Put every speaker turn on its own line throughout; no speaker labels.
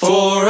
For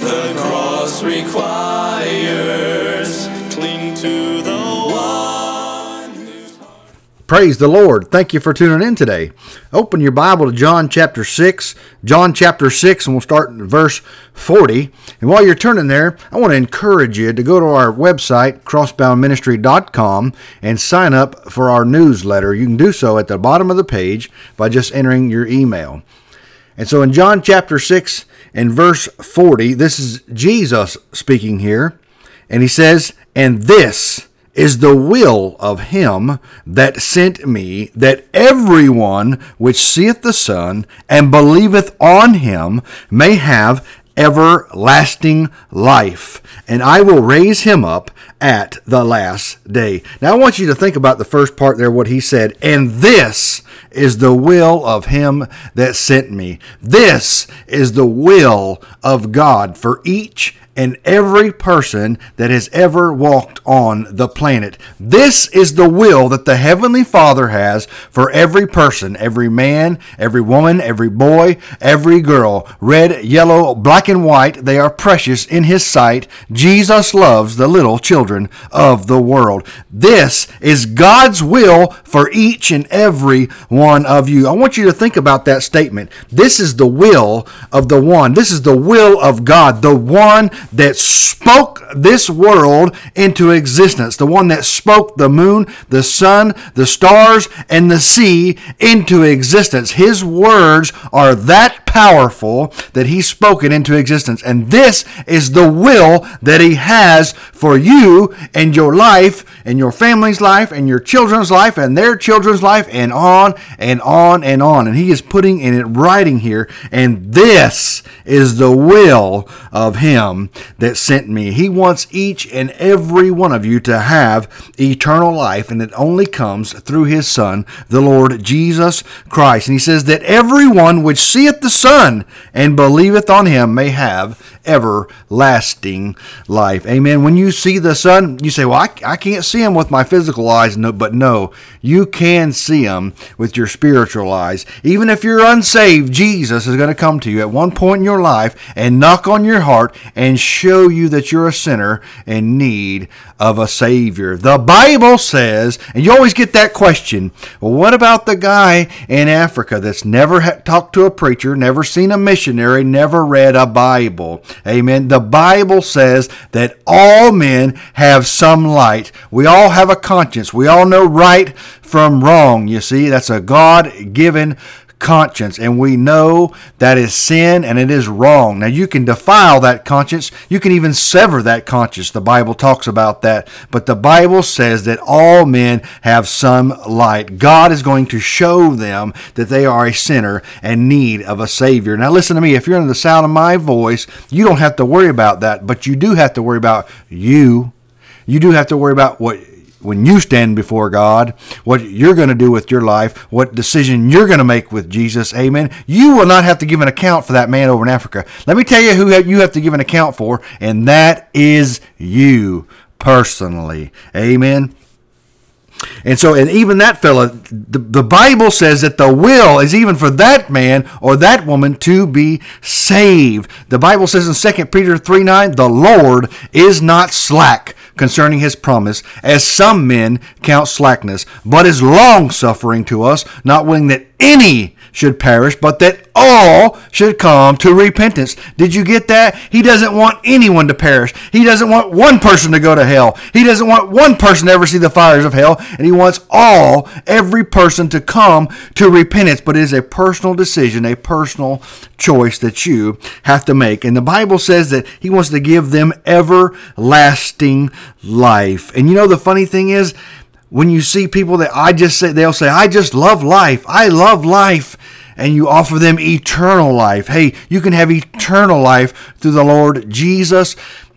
the cross requires. Cling to the one
Praise the Lord. Thank you for tuning in today. Open your Bible to John chapter 6. John chapter 6, and we'll start in verse 40. And while you're turning there, I want to encourage you to go to our website, crossboundministry.com, and sign up for our newsletter. You can do so at the bottom of the page by just entering your email. And so in John chapter 6 and verse 40, this is Jesus speaking here. And he says, And this is the will of him that sent me, that everyone which seeth the Son and believeth on him may have everlasting life, and I will raise him up at the last day. Now, I want you to think about the first part there, what he said, and this is the will of him that sent me. This is the will of God for each and every person that has ever walked on the planet. This is the will that the Heavenly Father has for every person, every man, every woman, every boy, every girl. Red, yellow, black, and white, they are precious in His sight. Jesus loves the little children of the world. This is God's will for each and every one of you. I want you to think about that statement. This is the will of the one. This is the will of God, the one that spoke this world into existence, the one that spoke the moon, the sun, the stars, and the sea into existence. His words are that powerful that he spoke it into existence. And this is the will that he has for you and your life and your family's life and your children's life and their children's life and on and on and on. And he is putting in it writing here. And this is the will of him that sent me. He wants each and every one of you to have eternal life, and it only comes through his Son, the Lord Jesus Christ. And he says that everyone which seeth the Son and believeth on him may have everlasting life. Amen. When you see the Son, you say, Well, I, I can't see him with my physical eyes. No, but no, you can see him with your spiritual eyes. Even if you're unsaved, Jesus is going to come to you at one point in your life and knock on your heart and show you that you're a sinner in need of a Savior. The Bible says, and you always get that question well, what about the guy in Africa that's never ha- talked to a preacher, never seen a missionary, never read a Bible? Amen. The Bible says that all men have some light. We all have a conscience. We all know right from wrong. You see, that's a God given conscience and we know that is sin and it is wrong. Now you can defile that conscience. You can even sever that conscience. The Bible talks about that. But the Bible says that all men have some light. God is going to show them that they are a sinner and need of a savior. Now listen to me. If you're under the sound of my voice, you don't have to worry about that, but you do have to worry about you. You do have to worry about what when you stand before God, what you're going to do with your life, what decision you're going to make with Jesus. Amen. You will not have to give an account for that man over in Africa. Let me tell you who you have to give an account for, and that is you personally. Amen. And so, and even that fella, the, the Bible says that the will is even for that man or that woman to be saved. The Bible says in 2 Peter 3 9, the Lord is not slack concerning his promise, as some men count slackness, but is long suffering to us, not willing that any should perish, but that all should come to repentance. Did you get that? He doesn't want anyone to perish. He doesn't want one person to go to hell. He doesn't want one person to ever see the fires of hell. And he wants all, every person to come to repentance. But it is a personal decision, a personal choice that you have to make. And the Bible says that he wants to give them everlasting life. And you know, the funny thing is, when you see people that I just say, they'll say, I just love life. I love life. And you offer them eternal life. Hey, you can have eternal life through the Lord Jesus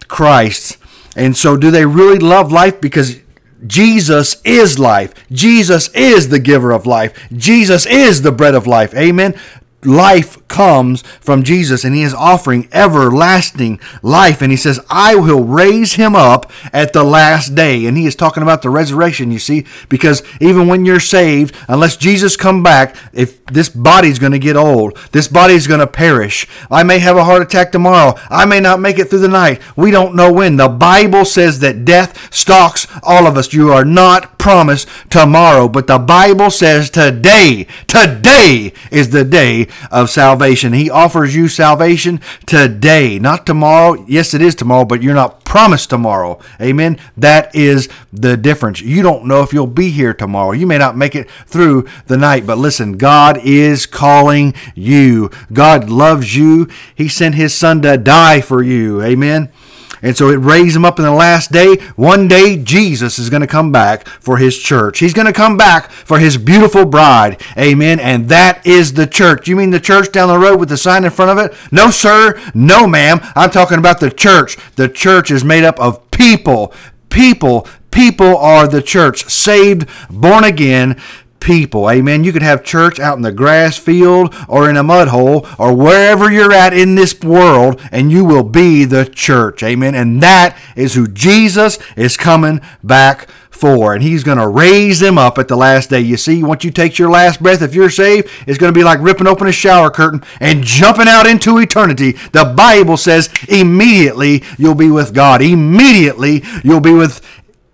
Christ. And so, do they really love life? Because Jesus is life. Jesus is the giver of life. Jesus is the bread of life. Amen life comes from Jesus and he is offering everlasting life. And he says, I will raise him up at the last day. And he is talking about the resurrection, you see, because even when you're saved, unless Jesus come back, if this body's going to get old, this body's going to perish. I may have a heart attack tomorrow. I may not make it through the night. We don't know when. The Bible says that death stalks all of us. You are not promised tomorrow, but the Bible says today, today is the day of salvation. He offers you salvation today, not tomorrow. Yes, it is tomorrow, but you're not promised tomorrow. Amen. That is the difference. You don't know if you'll be here tomorrow. You may not make it through the night, but listen, God is calling you. God loves you. He sent his son to die for you. Amen. And so it raised him up in the last day. One day, Jesus is going to come back for his church. He's going to come back for his beautiful bride. Amen. And that is the church. You mean the church down the road with the sign in front of it? No, sir. No, ma'am. I'm talking about the church. The church is made up of people. People. People are the church. Saved, born again people. Amen. You could have church out in the grass field or in a mud hole or wherever you're at in this world, and you will be the church. Amen. And that is who Jesus is coming back for. And he's going to raise them up at the last day. You see, once you take your last breath, if you're saved, it's going to be like ripping open a shower curtain and jumping out into eternity. The Bible says immediately you'll be with God. Immediately you'll be with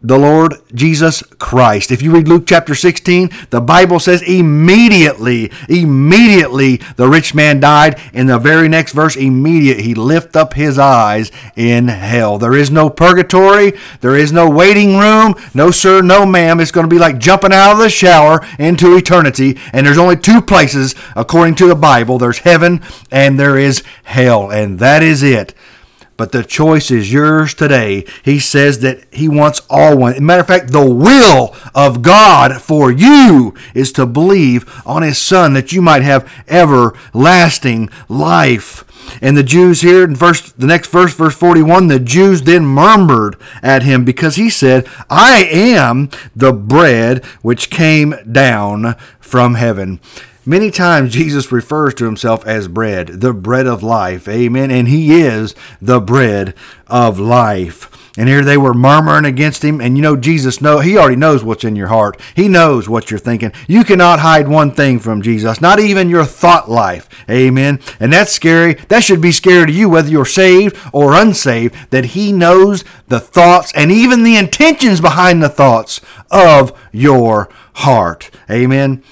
the Lord Jesus Christ. If you read Luke chapter 16, the Bible says immediately, immediately the rich man died. In the very next verse, immediate he lift up his eyes in hell. There is no purgatory. There is no waiting room. No sir, no ma'am. It's going to be like jumping out of the shower into eternity. And there's only two places according to the Bible. There's heaven and there is hell. And that is it but the choice is yours today. He says that he wants all one. matter of fact, the will of God for you is to believe on his son that you might have everlasting life. And the Jews here in verse the next verse, verse 41, the Jews then murmured at him because he said, I am the bread which came down from heaven. Many times Jesus refers to himself as bread, the bread of life. Amen. And he is the bread of life. And here they were murmuring against him. And you know, Jesus know he already knows what's in your heart. He knows what you're thinking. You cannot hide one thing from Jesus, not even your thought life. Amen. And that's scary. That should be scary to you, whether you're saved or unsaved, that he knows the thoughts and even the intentions behind the thoughts of your heart. Amen.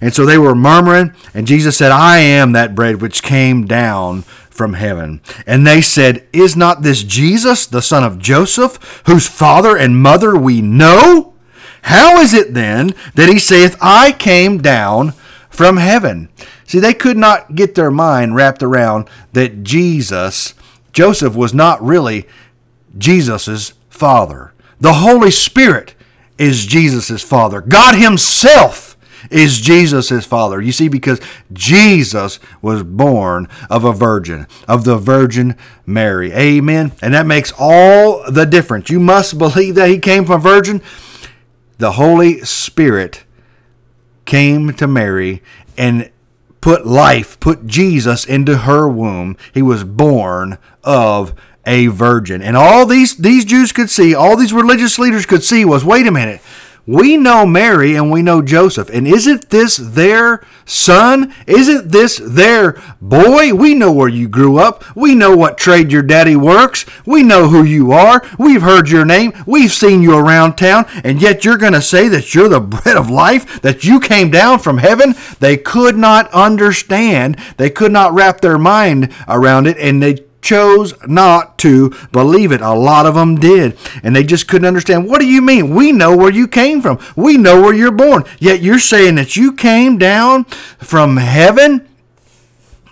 And so they were murmuring, and Jesus said, I am that bread which came down from heaven. And they said, Is not this Jesus, the son of Joseph, whose father and mother we know? How is it then that he saith, I came down from heaven? See, they could not get their mind wrapped around that Jesus, Joseph, was not really Jesus' father. The Holy Spirit is Jesus' father. God Himself is Jesus his father? You see, because Jesus was born of a virgin, of the Virgin Mary. Amen. And that makes all the difference. You must believe that he came from a virgin. The Holy Spirit came to Mary and put life, put Jesus into her womb. He was born of a virgin. And all these, these Jews could see, all these religious leaders could see was wait a minute we know Mary and we know Joseph. And isn't this their son? Isn't this their boy? We know where you grew up. We know what trade your daddy works. We know who you are. We've heard your name. We've seen you around town. And yet you're going to say that you're the bread of life, that you came down from heaven? They could not understand. They could not wrap their mind around it. And they chose not to believe it. A lot of them did. And they just couldn't understand. What do you mean? We know where you came from. We know where you're born. Yet you're saying that you came down from heaven?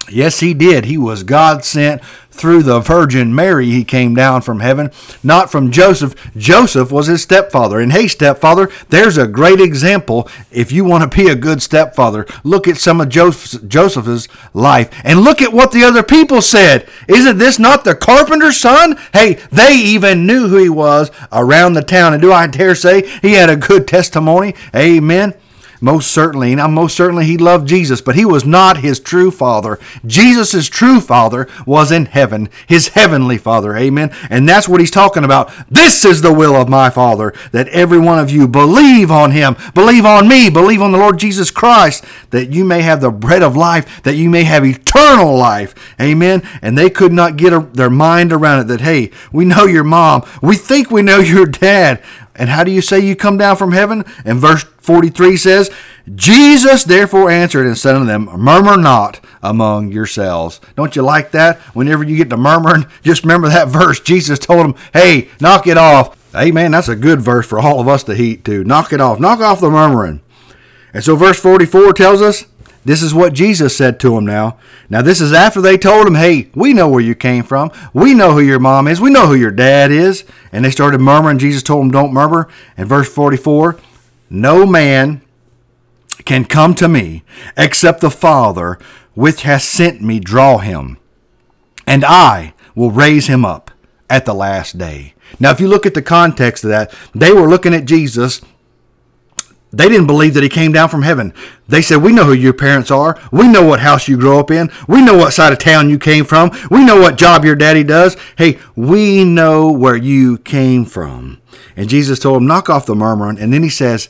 Yes, he did. He was God sent through the Virgin Mary. He came down from heaven, not from Joseph. Joseph was his stepfather. And hey, stepfather, there's a great example. If you want to be a good stepfather, look at some of Joseph's life and look at what the other people said. Isn't this not the carpenter's son? Hey, they even knew who he was around the town. And do I dare say he had a good testimony? Amen. Most certainly. Now, most certainly he loved Jesus, but he was not his true father. Jesus' true father was in heaven, his heavenly father. Amen. And that's what he's talking about. This is the will of my father, that every one of you believe on him, believe on me, believe on the Lord Jesus Christ, that you may have the bread of life, that you may have eternal life. Amen. And they could not get a, their mind around it that, hey, we know your mom. We think we know your dad. And how do you say you come down from heaven? And verse 43 says, Jesus therefore answered and said unto them, Murmur not among yourselves. Don't you like that? Whenever you get to murmuring, just remember that verse. Jesus told them, Hey, knock it off. Hey, Amen. That's a good verse for all of us to heat to. Knock it off. Knock off the murmuring. And so verse 44 tells us, this is what Jesus said to him now. Now, this is after they told him, hey, we know where you came from. We know who your mom is. We know who your dad is. And they started murmuring. Jesus told them, don't murmur. And verse 44 No man can come to me except the Father which has sent me draw him. And I will raise him up at the last day. Now, if you look at the context of that, they were looking at Jesus they didn't believe that he came down from heaven. They said, We know who your parents are. We know what house you grew up in. We know what side of town you came from. We know what job your daddy does. Hey, we know where you came from. And Jesus told him, Knock off the murmuring. And then he says,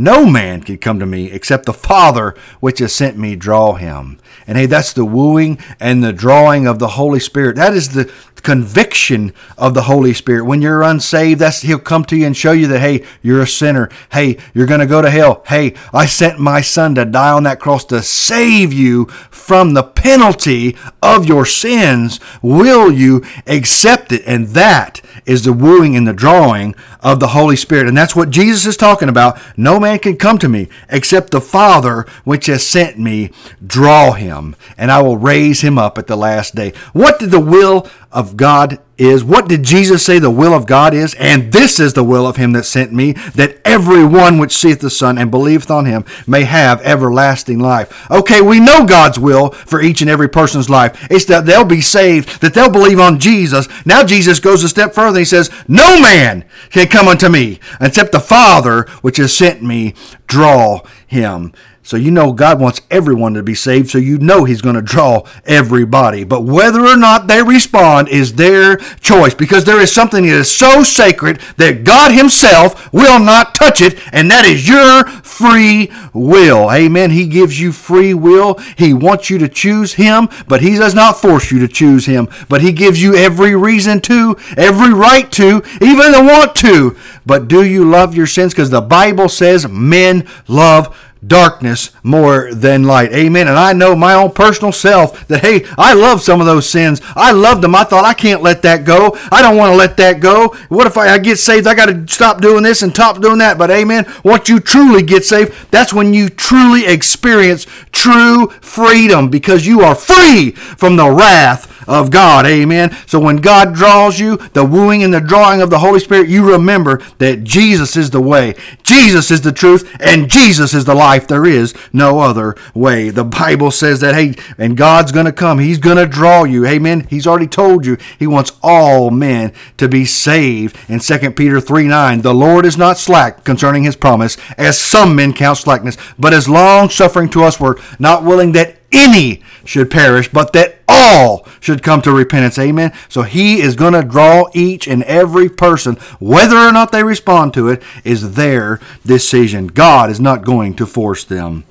no man can come to me except the Father which has sent me draw him. And hey, that's the wooing and the drawing of the Holy Spirit. That is the conviction of the Holy Spirit. When you're unsaved, that's He'll come to you and show you that, hey, you're a sinner. Hey, you're going to go to hell. Hey, I sent my son to die on that cross to save you from the penalty of your sins. Will you accept it? And that is the wooing and the drawing of the Holy Spirit. And that's what Jesus is talking about. No man can come to me except the Father which has sent me draw him, and I will raise him up at the last day. What did the will of God is. What did Jesus say the will of God is? And this is the will of him that sent me, that every one which seeth the Son and believeth on him may have everlasting life. Okay, we know God's will for each and every person's life. It's that they'll be saved, that they'll believe on Jesus. Now Jesus goes a step further. He says, No man can come unto me except the Father which has sent me draw him. So you know God wants everyone to be saved, so you know He's going to draw everybody. But whether or not they respond is their choice because there is something that is so sacred that God Himself will not touch it, and that is your free will. Amen. He gives you free will. He wants you to choose Him, but He does not force you to choose Him. But He gives you every reason to, every right to, even the want to. But do you love your sins? Because the Bible says men love darkness more than light. Amen. And I know my own personal self that, hey, I love some of those sins. I loved them. I thought, I can't let that go. I don't want to let that go. What if I, I get saved? I got to stop doing this and stop doing that. But, amen. Once you truly get saved, that's when you truly experience true freedom because you are free from the wrath of God. Amen. So when God draws you, the wooing and the drawing of the Holy Spirit, you remember that Jesus is the way, Jesus is the truth, and Jesus is the life. There is no other way. The Bible says that, hey, and God's going to come. He's going to draw you. Amen. He's already told you he wants all men to be saved. In 2 Peter 3 9, the Lord is not slack concerning his promise, as some men count slackness, but is long suffering to us, we're not willing that any should perish, but that all should come to repentance. Amen. So he is going to draw each and every person, whether or not they respond to it, is their decision. God is not going to force them.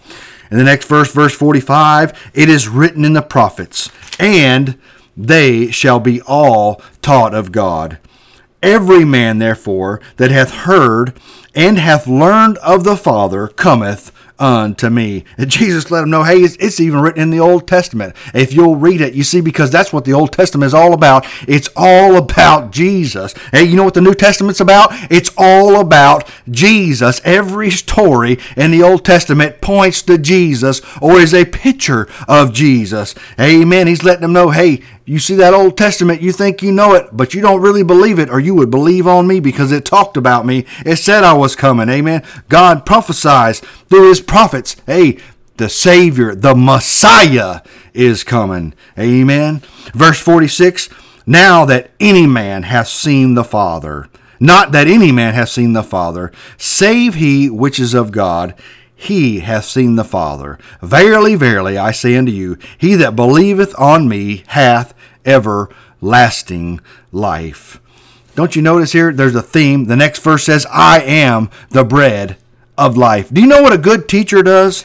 In the next verse, verse 45, it is written in the prophets, and they shall be all taught of God. Every man, therefore, that hath heard and hath learned of the Father cometh unto me. And Jesus let them know, hey, it's, it's, even written in the Old Testament. If you'll read it, you see, because that's what the Old Testament is all about. It's all about Jesus. Hey, you know what the New Testament's about? It's all about Jesus. Every story in the Old Testament points to Jesus or is a picture of Jesus. Amen. He's letting them know, hey, you see that Old Testament, you think you know it, but you don't really believe it, or you would believe on me because it talked about me. It said I was coming. Amen. God prophesies through his prophets. Hey, the Savior, the Messiah is coming. Amen. Verse 46 Now that any man hath seen the Father, not that any man hath seen the Father, save he which is of God, he hath seen the Father. Verily, verily, I say unto you, he that believeth on me hath everlasting life. Don't you notice here? There's a theme. The next verse says, I am the bread of life. Do you know what a good teacher does?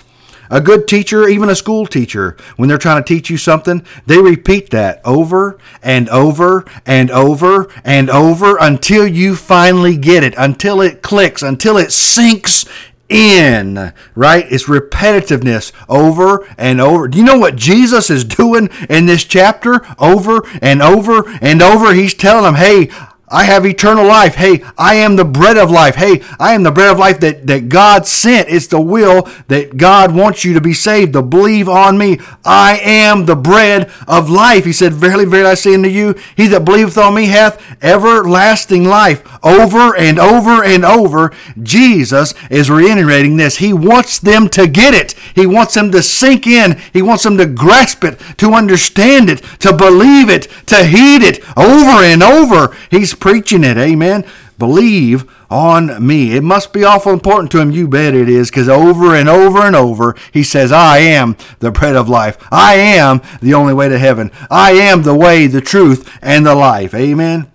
A good teacher, even a school teacher, when they're trying to teach you something, they repeat that over and over and over and over until you finally get it, until it clicks, until it sinks in, right? It's repetitiveness over and over. Do you know what Jesus is doing in this chapter? Over and over and over. He's telling them, hey, I have eternal life. Hey, I am the bread of life. Hey, I am the bread of life that, that God sent. It's the will that God wants you to be saved, to believe on me. I am the bread of life. He said, Verily, verily, I say unto you, he that believeth on me hath everlasting life. Over and over and over, Jesus is reiterating this. He wants them to get it. He wants them to sink in. He wants them to grasp it, to understand it, to believe it, to heed it over and over. He's preaching it. Amen. Believe on me. It must be awful important to him. You bet it is, because over and over and over, he says, I am the bread of life. I am the only way to heaven. I am the way, the truth, and the life. Amen.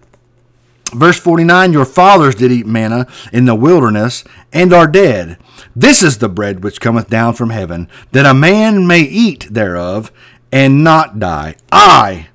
Verse 49 Your fathers did eat manna in the wilderness and are dead. This is the bread which cometh down from heaven, that a man may eat thereof and not die. I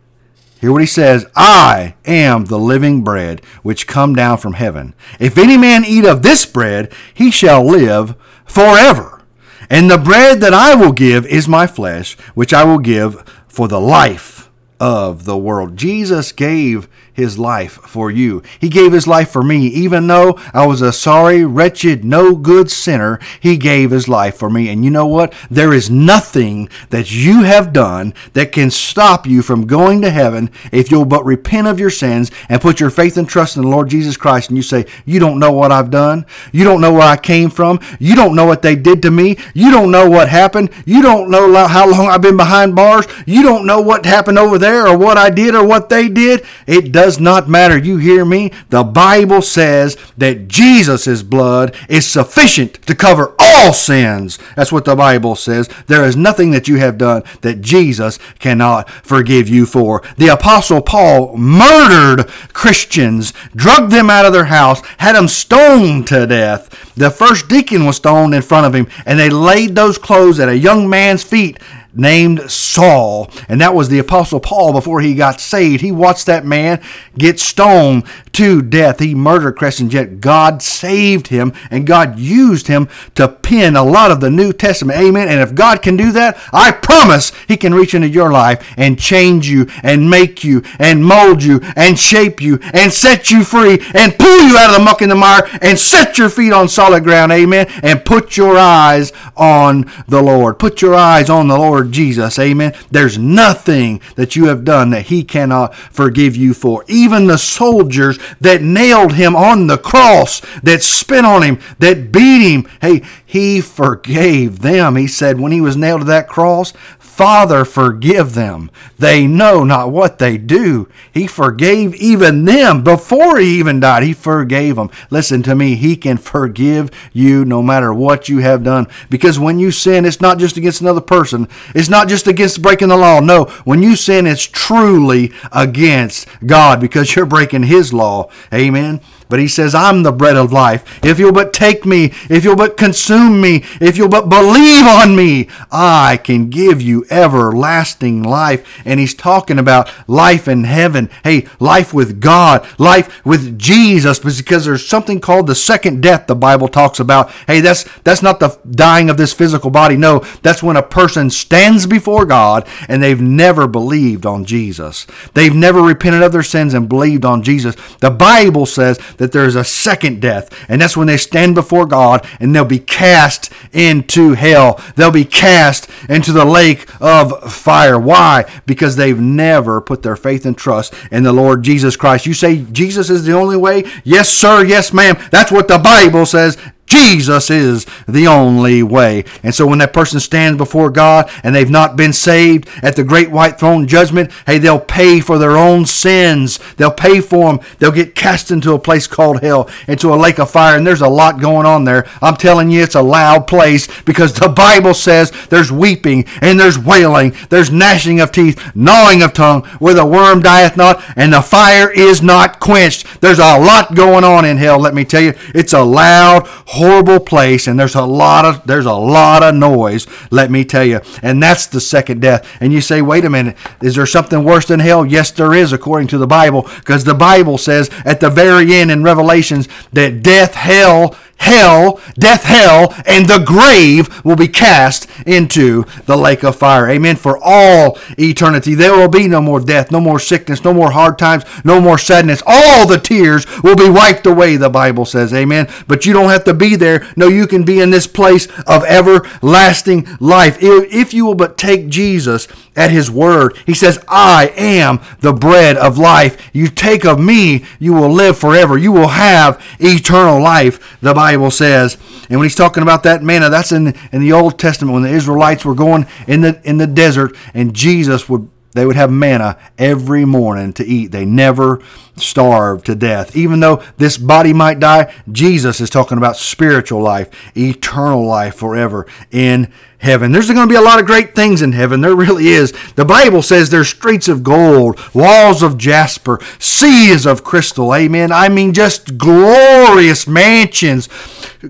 Hear what he says I am the living bread which come down from heaven. If any man eat of this bread, he shall live forever. And the bread that I will give is my flesh, which I will give for the life of the world. Jesus gave his life for you. He gave his life for me. Even though I was a sorry, wretched, no good sinner, he gave his life for me. And you know what? There is nothing that you have done that can stop you from going to heaven if you'll but repent of your sins and put your faith and trust in the Lord Jesus Christ and you say, You don't know what I've done. You don't know where I came from. You don't know what they did to me. You don't know what happened. You don't know how long I've been behind bars. You don't know what happened over there or what I did or what they did. It does does not matter. You hear me? The Bible says that Jesus' blood is sufficient to cover all sins. That's what the Bible says. There is nothing that you have done that Jesus cannot forgive you for. The Apostle Paul murdered Christians, drugged them out of their house, had them stoned to death. The first deacon was stoned in front of him, and they laid those clothes at a young man's feet named Saul. And that was the Apostle Paul before he got saved. He watched that man get stoned to death. He murdered Christians, yet God saved him and God used him to pen a lot of the New Testament. Amen. And if God can do that, I promise He can reach into your life and change you and make you and mold you and shape you and set you free and pull you out of the muck and the mire and set your feet on solid ground. Amen. And put your eyes on the Lord. Put your eyes on the Lord Jesus. Amen. There's nothing that you have done that He cannot forgive you for. Even the soldiers that nailed Him on the cross, that spit on Him, that beat Him, hey, He forgave them. He said when He was nailed to that cross, Father, forgive them. They know not what they do. He forgave even them before he even died. He forgave them. Listen to me. He can forgive you no matter what you have done. Because when you sin, it's not just against another person, It's not just against breaking the law. No, when you sin, it's truly against God because you're breaking His law. Amen. But he says, I'm the bread of life. If you'll but take me, if you'll but consume me, if you'll but believe on me, I can give you everlasting life. And he's talking about life in heaven. Hey, life with God, life with Jesus, because there's something called the second death the Bible talks about. Hey, that's that's not the dying of this physical body. No, that's when a person stands before God and they've never believed on Jesus. They've never repented of their sins and believed on Jesus. The Bible says that there is a second death, and that's when they stand before God and they'll be cast into hell. They'll be cast into the lake of fire. Why? Because they've never put their faith and trust in the Lord Jesus Christ. You say Jesus is the only way? Yes, sir. Yes, ma'am. That's what the Bible says. Jesus is the only way. And so when that person stands before God and they've not been saved at the great white throne judgment, hey, they'll pay for their own sins. They'll pay for them. They'll get cast into a place called hell, into a lake of fire. And there's a lot going on there. I'm telling you, it's a loud place because the Bible says there's weeping and there's wailing, there's gnashing of teeth, gnawing of tongue, where the worm dieth not and the fire is not quenched. There's a lot going on in hell, let me tell you. It's a loud, horrible place and there's a lot of there's a lot of noise let me tell you. And that's the second death. And you say wait a minute is there something worse than hell? Yes there is according to the bible because the bible says at the very end in revelations that death hell hell, death, hell, and the grave will be cast into the lake of fire. Amen. For all eternity. There will be no more death, no more sickness, no more hard times, no more sadness. All the tears will be wiped away, the Bible says. Amen. But you don't have to be there. No, you can be in this place of everlasting life. If you will but take Jesus at his word, he says, I am the bread of life. You take of me, you will live forever. You will have eternal life. The Bible says. And when he's talking about that manna, that's in in the Old Testament when the Israelites were going in the in the desert and Jesus would they would have manna every morning to eat. They never starved to death. Even though this body might die, Jesus is talking about spiritual life, eternal life forever in heaven. There's going to be a lot of great things in heaven. There really is. The Bible says there's streets of gold, walls of jasper, seas of crystal. Amen. I mean, just glorious mansions,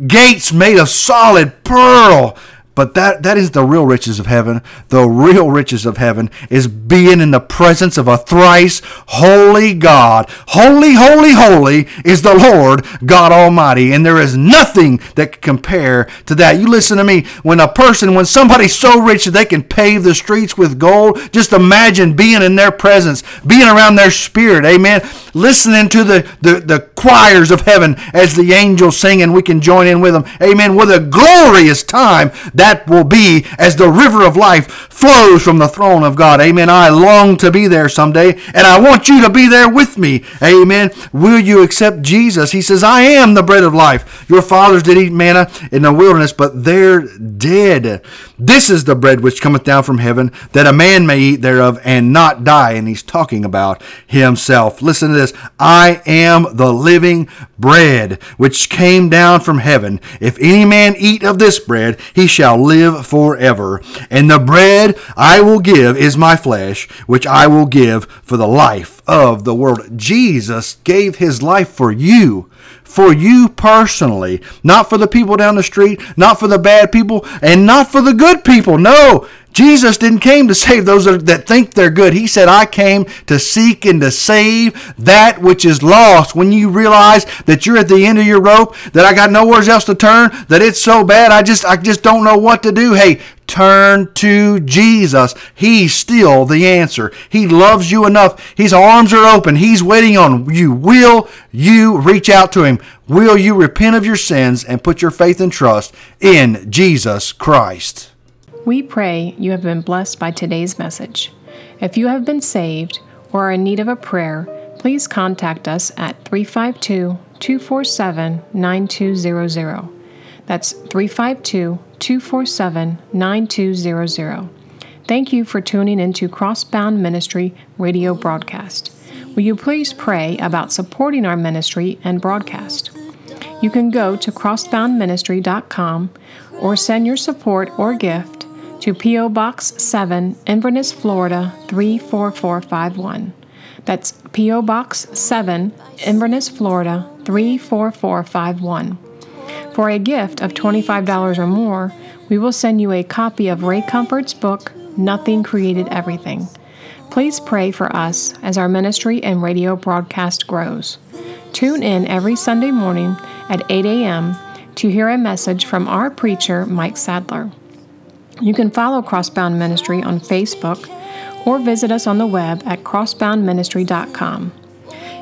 gates made of solid pearl. But that, that is the real riches of heaven. The real riches of heaven is being in the presence of a thrice holy God. Holy, holy, holy is the Lord God Almighty. And there is nothing that can compare to that. You listen to me. When a person, when somebody's so rich that they can pave the streets with gold, just imagine being in their presence, being around their spirit. Amen. Listening to the, the, the choirs of heaven as the angels sing and we can join in with them. Amen. What a glorious time that will be as the river of life flows from the throne of God. Amen. I long to be there someday, and I want you to be there with me. Amen. Will you accept Jesus? He says, I am the bread of life. Your fathers did eat manna in the wilderness, but they're dead. This is the bread which cometh down from heaven, that a man may eat thereof and not die. And he's talking about himself. Listen to this. I am the living bread which came down from heaven. If any man eat of this bread, he shall live forever. And the bread I will give is my flesh, which I will give for the life of the world. Jesus gave his life for you for you personally, not for the people down the street, not for the bad people, and not for the good people. No, Jesus didn't came to save those that think they're good. He said, I came to seek and to save that which is lost. When you realize that you're at the end of your rope, that I got nowhere else to turn, that it's so bad, I just I just don't know what to do. Hey, turn to Jesus. He's still the answer. He loves you enough. His arms are open. He's waiting on you. Will you reach out to him? Will you repent of your sins and put your faith and trust in Jesus Christ?
We pray you have been blessed by today's message. If you have been saved or are in need of a prayer, please contact us at 352 247 9200. That's 352 247 9200. Thank you for tuning into Crossbound Ministry radio broadcast. Will you please pray about supporting our ministry and broadcast? You can go to crossboundministry.com or send your support or gift to P.O. Box 7, Inverness, Florida 34451. That's P.O. Box 7, Inverness, Florida 34451. For a gift of $25 or more, we will send you a copy of Ray Comfort's book, Nothing Created Everything. Please pray for us as our ministry and radio broadcast grows. Tune in every Sunday morning at 8 a.m. to hear a message from our preacher, Mike Sadler. You can follow Crossbound Ministry on Facebook or visit us on the web at crossboundministry.com.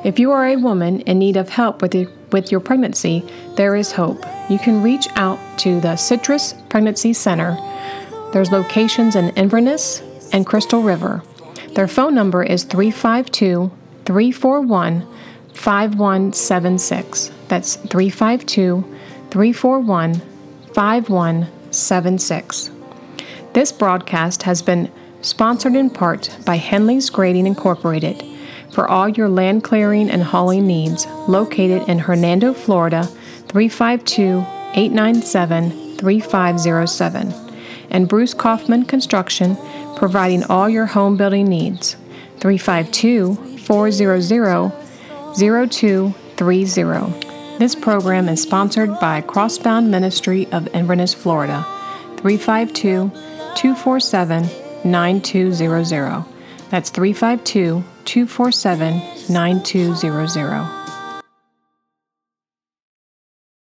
If you are a woman in need of help with your, with your pregnancy, there is hope. You can reach out to the Citrus Pregnancy Center. There's locations in Inverness and Crystal River. Their phone number is 352 341 5176. That's 352 341 5176. This broadcast has been sponsored in part by Henley's Grading Incorporated for all your land clearing and hauling needs, located in Hernando, Florida 352 897 3507. And Bruce Kaufman Construction, providing all your home building needs. 352 400 0230. This program is sponsored by Crossbound Ministry of Inverness, Florida. 352 247 9200. That's 352 247 9200.